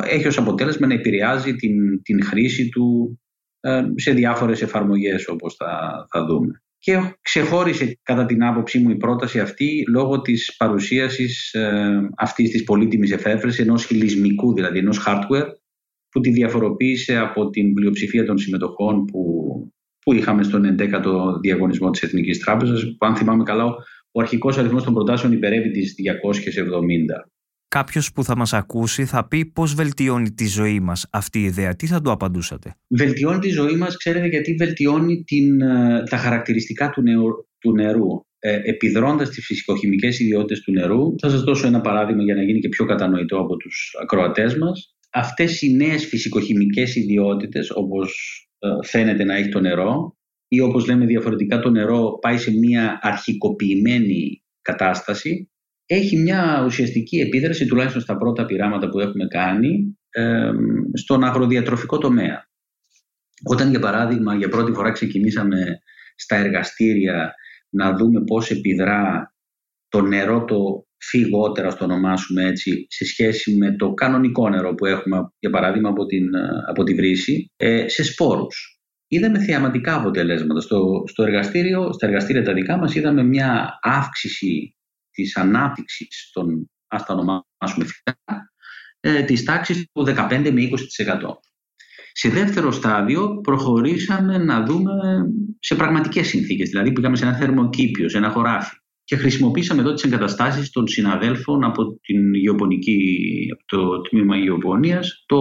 έχει ως αποτέλεσμα να επηρεάζει την, την χρήση του ε, σε διάφορες εφαρμογές όπως θα, θα δούμε. Και ξεχώρισε κατά την άποψή μου η πρόταση αυτή λόγω της παρουσίασης ε, αυτής της πολύτιμης εφεύρεσης ενός χιλισμικού, δηλαδή ενός hardware που τη διαφοροποίησε από την πλειοψηφία των συμμετοχών που, που είχαμε στον 11ο διαγωνισμό της Εθνικής Τράπεζας που αν θυμάμαι καλά ο αρχικός αριθμός των προτάσεων υπερεύει τις 270. Κάποιος που θα μας ακούσει θα πει πώς βελτιώνει τη ζωή μας αυτή η ιδέα. Τι θα του απαντούσατε; Βελτιώνει τη ζωή μας, ξέρετε, γιατί βελτιώνει την, ε, τα χαρακτηριστικά του, νερού. Του νερού. Ε, επιδρώντας τις φυσικοχημικές ιδιότητες του νερού. Θα σας δώσω ένα παράδειγμα για να γίνει και πιο κατανοητό από τους ακροατές μας. Αυτές οι νέες φυσικοχημικές ιδιότητες, όπως ε, φαίνεται να έχει το νερό, ή όπως λέμε διαφορετικά το νερό πάει σε μια αρχικοποιημένη κατάσταση, έχει μια ουσιαστική επίδραση, τουλάχιστον στα πρώτα πειράματα που έχουμε κάνει, στον αγροδιατροφικό τομέα. Όταν, για παράδειγμα, για πρώτη φορά ξεκινήσαμε στα εργαστήρια να δούμε πώς επιδρά το νερό το φυγότερα, στο ονομάσουμε έτσι, σε σχέση με το κανονικό νερό που έχουμε, για παράδειγμα, από, την, από τη βρύση, ε, σε σπόρους. Είδαμε θεαματικά αποτελέσματα. Στο, στο εργαστήριο, στα εργαστήρια τα δικά μας είδαμε μια αύξηση της ανάπτυξης των, ας τα ονομάσουμε φυσικά, ε, της τάξης του 15 με 20%. Σε δεύτερο στάδιο προχωρήσαμε να δούμε σε πραγματικές συνθήκες, δηλαδή πήγαμε σε ένα θερμοκήπιο, σε ένα χωράφι και χρησιμοποίησαμε εδώ τις εγκαταστάσεις των συναδέλφων από, την γεωπονική, από το τμήμα γεωπονίας, το,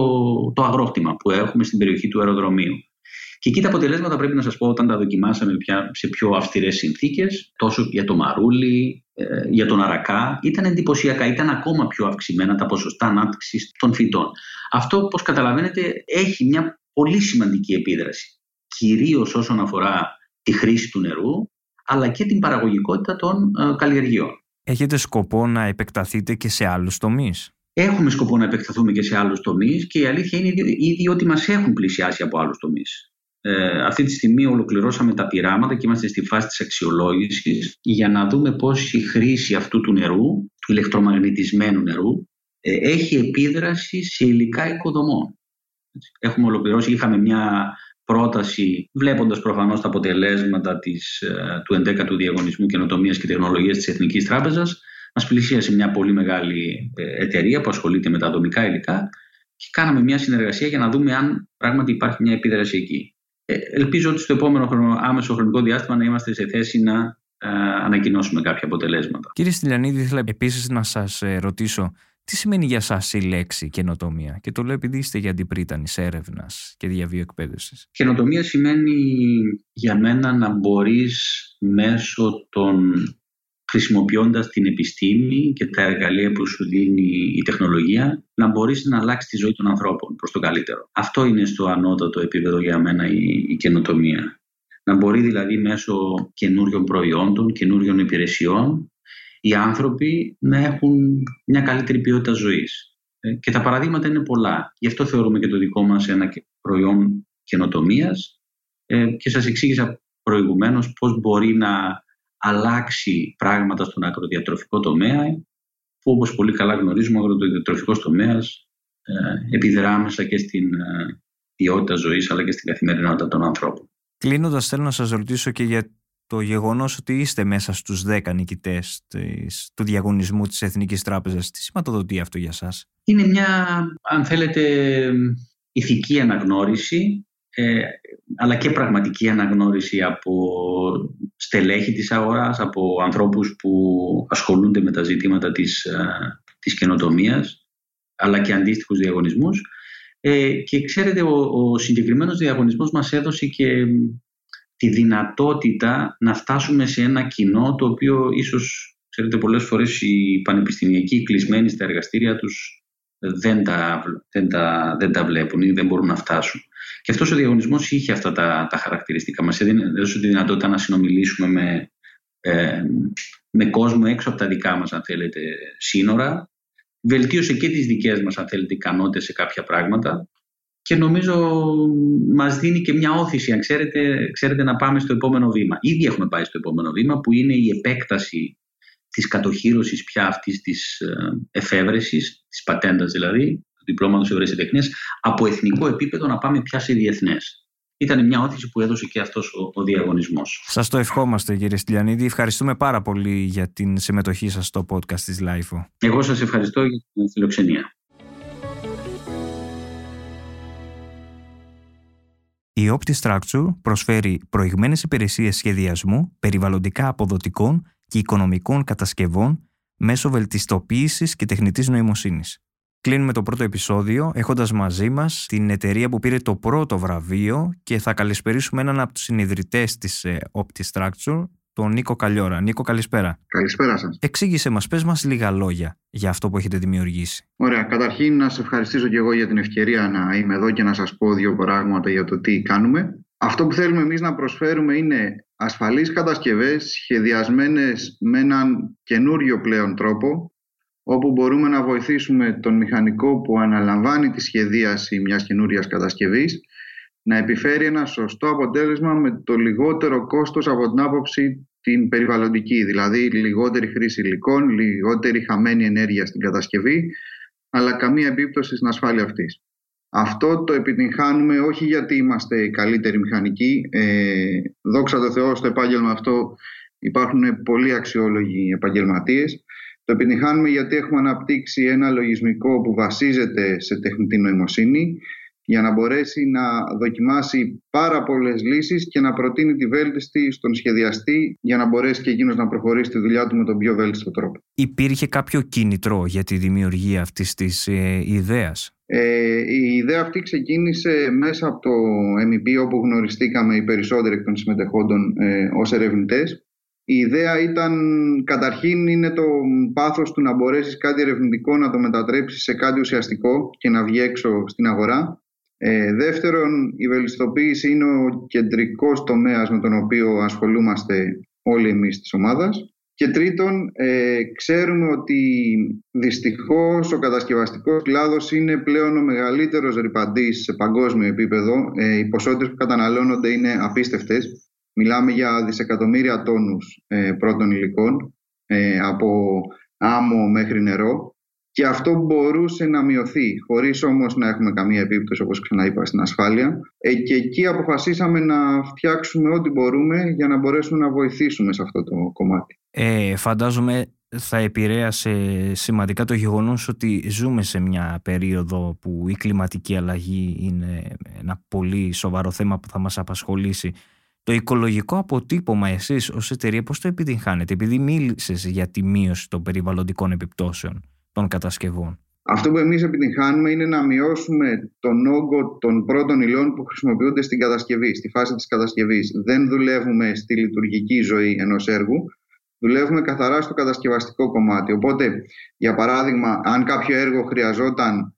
το αγρόκτημα που έχουμε στην περιοχή του αεροδρομίου. Και εκεί τα αποτελέσματα πρέπει να σας πω όταν τα δοκιμάσαμε πια σε πιο αυστηρές συνθήκες, τόσο για το μαρούλι, ε, για τον αρακά, ήταν εντυπωσιακά, ήταν ακόμα πιο αυξημένα τα ποσοστά ανάπτυξης των φυτών. Αυτό, όπως καταλαβαίνετε, έχει μια πολύ σημαντική επίδραση, κυρίως όσον αφορά τη χρήση του νερού, αλλά και την παραγωγικότητα των ε, καλλιεργειών. Έχετε σκοπό να επεκταθείτε και σε άλλους τομείς; Έχουμε σκοπό να επεκταθούμε και σε άλλους τομείς και η αλήθεια είναι ήδη ότι μας έχουν πλησιάσει από άλλους τομείς. Ε, αυτή τη στιγμή ολοκληρώσαμε τα πειράματα και είμαστε στη φάση της αξιολόγησης για να δούμε πώς η χρήση αυτού του νερού, του ηλεκτρομαγνητισμένου νερού, ε, έχει επίδραση σε υλικά οικοδομών. Έχουμε ολοκληρώσει, είχαμε μια πρόταση, βλέποντας προφανώς τα αποτελέσματα της, ε, του 11ου Διαγωνισμού Καινοτομίας και Τεχνολογίας της Εθνικής Τράπεζας, μας πλησίασε μια πολύ μεγάλη ε, εταιρεία που ασχολείται με τα δομικά υλικά και κάναμε μια συνεργασία για να δούμε αν πράγματι υπάρχει μια επίδραση εκεί. Ε, ελπίζω ότι στο επόμενο χρονο, άμεσο χρονικό διάστημα να είμαστε σε θέση να ε, ανακοινώσουμε κάποια αποτελέσματα. Κύριε Στυλιανίδη, ήθελα επίσης να σας ε, ρωτήσω τι σημαίνει για σας η λέξη καινοτομία; Και το λέω επειδή είστε για αντιπρίτανης έρευνας και διαβίου εκπαίδευσης. Καινοτομία σημαίνει για μένα να μπορείς μέσω των χρησιμοποιώντας την επιστήμη και τα εργαλεία που σου δίνει η τεχνολογία, να μπορείς να αλλάξεις τη ζωή των ανθρώπων προς το καλύτερο. Αυτό είναι στο ανώτατο επίπεδο για μένα η, η καινοτομία. Να μπορεί δηλαδή μέσω καινούριων προϊόντων, καινούριων υπηρεσιών, οι άνθρωποι να έχουν μια καλύτερη ποιότητα ζωής. Ε, και τα παραδείγματα είναι πολλά. Γι' αυτό θεωρούμε και το δικό μας ένα προϊόν καινοτομίας. Ε, και σας εξήγησα προηγουμένως πώς μπορεί να αλλάξει πράγματα στον αγροδιατροφικό τομέα που όπως πολύ καλά γνωρίζουμε ο αγροδιατροφικός τομέας ε, επιδρά μέσα και στην ε, ποιότητα ζωής αλλά και στην καθημερινότητα των ανθρώπων. Κλείνοντας, θέλω να σας ρωτήσω και για το γεγονός ότι είστε μέσα στους 10 νικητές της, του διαγωνισμού της Εθνικής Τράπεζας. Τι σηματοδοτεί αυτό για σας; Είναι μια, αν θέλετε, ηθική αναγνώριση ε, αλλά και πραγματική αναγνώριση από στελέχη της αγοράς, από ανθρώπους που ασχολούνται με τα ζητήματα της, ε, της καινοτομίας, αλλά και αντίστοιχους διαγωνισμούς. Ε, και ξέρετε, ο, ο συγκεκριμένος διαγωνισμός μας έδωσε και τη δυνατότητα να φτάσουμε σε ένα κοινό το οποίο ίσως Ξέρετε, πολλές φορές οι πανεπιστημιακοί κλεισμένοι στα εργαστήρια τους δεν τα, δεν τα, δεν τα βλέπουν ή δεν μπορούν να φτάσουν. Και αυτός ο διαγωνισμός είχε αυτά τα, τα χαρακτηριστικά. Μας έδωσε τη δυνατότητα να συνομιλήσουμε με, ε, με κόσμο έξω από τα δικά μας, αν θέλετε, σύνορα. Βελτίωσε και τις δικές μας, αν θέλετε, ικανότητες σε κάποια πράγματα και νομίζω μας δίνει και μια όθηση, αν ξέρετε, ξέρετε να πάμε στο επόμενο βήμα. Ήδη έχουμε πάει στο επόμενο βήμα που είναι η επέκταση της κατοχήρωσης πια αυτής της ε, εφεύρεσης, της πατέντας δηλαδή, του διπλώματος ευρεσιτεχνίας, από εθνικό επίπεδο να πάμε πια σε διεθνές. Ήταν μια όθηση που έδωσε και αυτός ο, ο διαγωνισμός. Σας το ευχόμαστε κύριε Στυλιανίδη. Ευχαριστούμε πάρα πολύ για την συμμετοχή σας στο podcast της LIFO. Εγώ σας ευχαριστώ για την φιλοξενία. Η OptiStructure προσφέρει προηγμένες υπηρεσίες σχεδιασμού, περιβαλλοντικά αποδοτικών και οικονομικών κατασκευών μέσω βελτιστοποίησης και τεχνητής νοημοσύνης. Κλείνουμε το πρώτο επεισόδιο έχοντας μαζί μας την εταιρεία που πήρε το πρώτο βραβείο και θα καλησπερίσουμε έναν από τους συνειδητές της ε, OptiStructure, τον Νίκο Καλιόρα. Νίκο, καλησπέρα. Καλησπέρα σας. Εξήγησε μας, πες μας λίγα λόγια για αυτό που έχετε δημιουργήσει. Ωραία. Καταρχήν να σε ευχαριστήσω και εγώ για την ευκαιρία να είμαι εδώ και να σας πω δύο πράγματα για το τι κάνουμε. Αυτό που θέλουμε εμείς να προσφέρουμε είναι ασφαλείς κατασκευές σχεδιασμένες με έναν καινούριο πλέον τρόπο όπου μπορούμε να βοηθήσουμε τον μηχανικό που αναλαμβάνει τη σχεδίαση μιας καινούριας κατασκευής να επιφέρει ένα σωστό αποτέλεσμα με το λιγότερο κόστος από την άποψη την περιβαλλοντική, δηλαδή λιγότερη χρήση υλικών, λιγότερη χαμένη ενέργεια στην κατασκευή, αλλά καμία επίπτωση στην ασφάλεια αυτής. Αυτό το επιτυγχάνουμε όχι γιατί είμαστε οι καλύτεροι μηχανικοί. Ε, δόξα τω Θεώ στο επάγγελμα αυτό υπάρχουν πολύ αξιόλογοι επαγγελματίες. Το επιτυγχάνουμε γιατί έχουμε αναπτύξει ένα λογισμικό που βασίζεται σε τεχνητή νοημοσύνη για να μπορέσει να δοκιμάσει πάρα πολλές λύσεις και να προτείνει τη βέλτιστη στον σχεδιαστή για να μπορέσει και εκείνος να προχωρήσει τη δουλειά του με τον πιο βέλτιστο τρόπο. Υπήρχε κάποιο κίνητρο για τη δημιουργία αυτής της ε, ιδέας; Ε, η ιδέα αυτή ξεκίνησε μέσα από το MEP όπου γνωριστήκαμε οι περισσότεροι εκ των συμμετεχόντων ε, ως ερευνητές. Η ιδέα ήταν, καταρχήν είναι το πάθος του να μπορέσεις κάτι ερευνητικό να το μετατρέψεις σε κάτι ουσιαστικό και να βγει έξω στην αγορά. Ε, δεύτερον, η βελτιστοποίηση είναι ο κεντρικός τομέας με τον οποίο ασχολούμαστε όλοι εμείς της ομάδας. Και τρίτον, ε, ξέρουμε ότι δυστυχώς ο κατασκευαστικός κλάδος είναι πλέον ο μεγαλύτερος ρηπαντής σε παγκόσμιο επίπεδο. Ε, οι ποσότητες που καταναλώνονται είναι απίστευτες. Μιλάμε για δισεκατομμύρια τόνους ε, πρώτων υλικών, ε, από άμμο μέχρι νερό και αυτό μπορούσε να μειωθεί, χωρίς όμως να έχουμε καμία επίπτωση, όπως ξαναείπα, στην ασφάλεια. Ε, και εκεί αποφασίσαμε να φτιάξουμε ό,τι μπορούμε για να μπορέσουμε να βοηθήσουμε σε αυτό το κομμάτι. Ε, φαντάζομαι θα επηρέασε σημαντικά το γεγονός ότι ζούμε σε μια περίοδο που η κλιματική αλλαγή είναι ένα πολύ σοβαρό θέμα που θα μας απασχολήσει. Το οικολογικό αποτύπωμα εσείς ως εταιρεία πώς το επιτυγχάνετε επειδή μίλησες για τη μείωση των περιβαλλοντικών επιπτώσεων; Των κατασκευών. Αυτό που εμείς επιτυγχάνουμε είναι να μειώσουμε τον όγκο των πρώτων υλών που χρησιμοποιούνται στην κατασκευή, στη φάση της κατασκευής. Δεν δουλεύουμε στη λειτουργική ζωή ενός έργου, δουλεύουμε καθαρά στο κατασκευαστικό κομμάτι. Οπότε, για παράδειγμα, αν κάποιο έργο χρειαζόταν,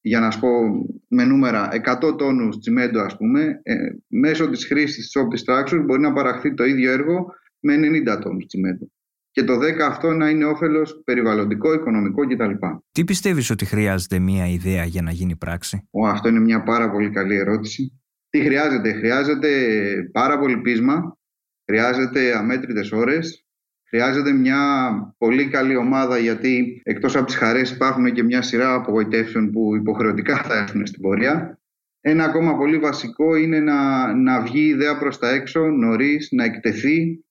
για να σου πω με νούμερα, 100 τόνους τσιμέντο, ας πούμε, ε, μέσω της χρήσης της OptiStructure μπορεί να παραχθεί το ίδιο έργο με 90 τόνους τσιμέντο και το 10 αυτό να είναι όφελος περιβαλλοντικό, οικονομικό κτλ. Τι πιστεύεις ότι χρειάζεται μια ιδέα για να γίνει πράξη; Ο, αυτό είναι μια πάρα πολύ καλή ερώτηση. Τι χρειάζεται; Χρειάζεται πάρα πολύ πείσμα, χρειάζεται αμέτρητες ώρες, χρειάζεται μια πολύ καλή ομάδα γιατί εκτός από τις χαρές υπάρχουν και μια σειρά απογοητεύσεων που υποχρεωτικά θα έρθουν στην πορεία. Ένα ακόμα πολύ βασικό είναι να, να βγει η ιδέα προς τα έξω νωρίς, να εκτεθεί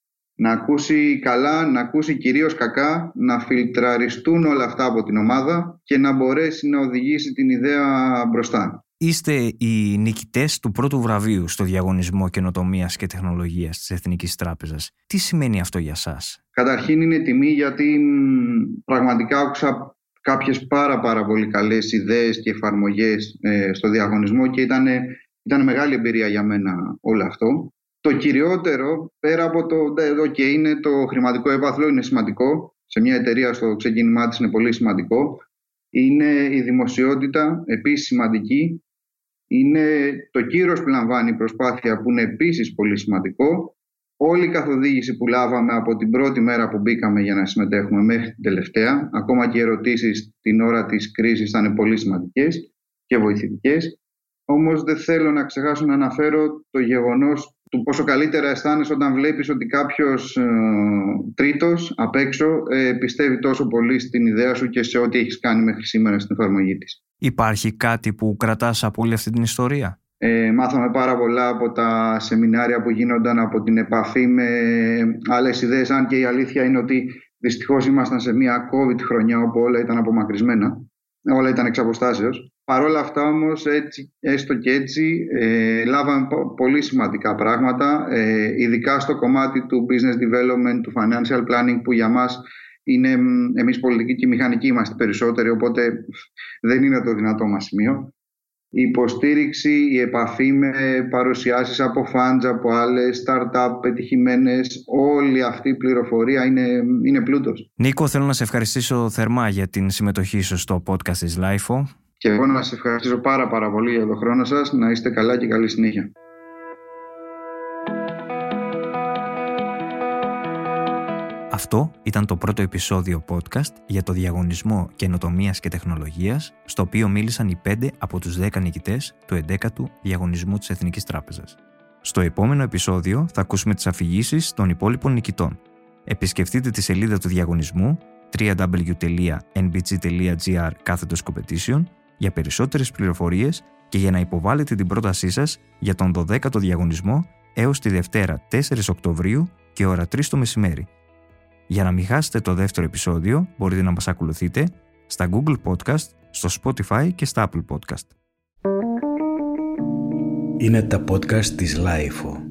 να ακούσει καλά, να ακούσει κυρίως κακά, να φιλτραριστούν όλα αυτά από την ομάδα και να μπορέσει να οδηγήσει την ιδέα μπροστά. Είστε οι νικητές του πρώτου βραβείου στο διαγωνισμό καινοτομίας και τεχνολογίας της Εθνικής Τράπεζας. Τι σημαίνει αυτό για σας; Καταρχήν είναι τιμή γιατί πραγματικά άκουσα κάποιες πάρα πάρα πολύ καλές ιδέες και εφαρμογές ε, στο διαγωνισμό και ήταν, ήταν μεγάλη εμπειρία για μένα όλο αυτό. Το κυριότερο, πέρα από το εδώ και είναι το χρηματικό έπαθλο, είναι σημαντικό. Σε μια εταιρεία στο ξεκίνημά της είναι πολύ σημαντικό. Είναι η δημοσιότητα, επίσης σημαντική. Είναι το κύρος που λαμβάνει η προσπάθεια που είναι επίσης πολύ σημαντικό. Όλη η καθοδήγηση που λάβαμε από την πρώτη μέρα που μπήκαμε για να συμμετέχουμε μέχρι την τελευταία, ακόμα και οι ερωτήσεις την ώρα της κρίσης ήταν πολύ σημαντικές και βοηθητικές. Όμως δεν θέλω να ξεχάσω να αναφέρω το γεγονός του πόσο καλύτερα αισθάνεσαι όταν βλέπεις ότι κάποιος ε, τρίτος απ' έξω ε, πιστεύει τόσο πολύ στην ιδέα σου και σε ό,τι έχεις κάνει μέχρι σήμερα στην εφαρμογή της. Υπάρχει κάτι που κρατάς από όλη αυτή την ιστορία; Ε, μάθαμε πάρα πολλά από τα σεμινάρια που γίνονταν από την επαφή με άλλες ιδέες, αν και η αλήθεια είναι ότι δυστυχώς ήμασταν σε μια COVID χρονιά όπου όλα ήταν απομακρυσμένα, όλα ήταν εξ αποστάσεως. Παρ' όλα αυτά όμως, έτσι, έστω και έτσι, ε, λάβαμε πολύ σημαντικά πράγματα, ε, ειδικά στο κομμάτι του business development, του financial planning, που για μας είναι, εμείς πολιτικοί και μηχανικοί είμαστε περισσότεροι, οπότε δεν είναι το δυνατό μας σημείο. Η υποστήριξη, η επαφή με παρουσιάσεις από funds, από άλλες startup πετυχημένες, όλη αυτή η πληροφορία είναι, είναι πλούτος. Νίκο, θέλω να σε ευχαριστήσω θερμά για την συμμετοχή σου στο podcast της LIFO. Και εγώ να σας ευχαριστήσω πάρα πάρα πολύ για τον χρόνο σας. Να είστε καλά και καλή συνέχεια. Αυτό ήταν το πρώτο επεισόδιο podcast για το διαγωνισμό καινοτομίας και τεχνολογίας, στο οποίο μίλησαν οι 5 από τους 10 νικητές του 11ου διαγωνισμού της Εθνικής Τράπεζας. Στο επόμενο επεισόδιο θα ακούσουμε τις αφηγήσεις των υπόλοιπων νικητών. Επισκεφτείτε τη σελίδα του διαγωνισμού www.nbg.gr competition για περισσότερες πληροφορίες και για να υποβάλλετε την πρότασή σας για τον 12ο διαγωνισμό έως τη Δευτέρα 4 Οκτωβρίου και ώρα 3 το μεσημέρι. Για να μην χάσετε το δεύτερο επεισόδιο μπορείτε να μας ακολουθείτε στα Google Podcast, στο Spotify και στα Apple Podcast. Είναι τα podcast της Lifeo.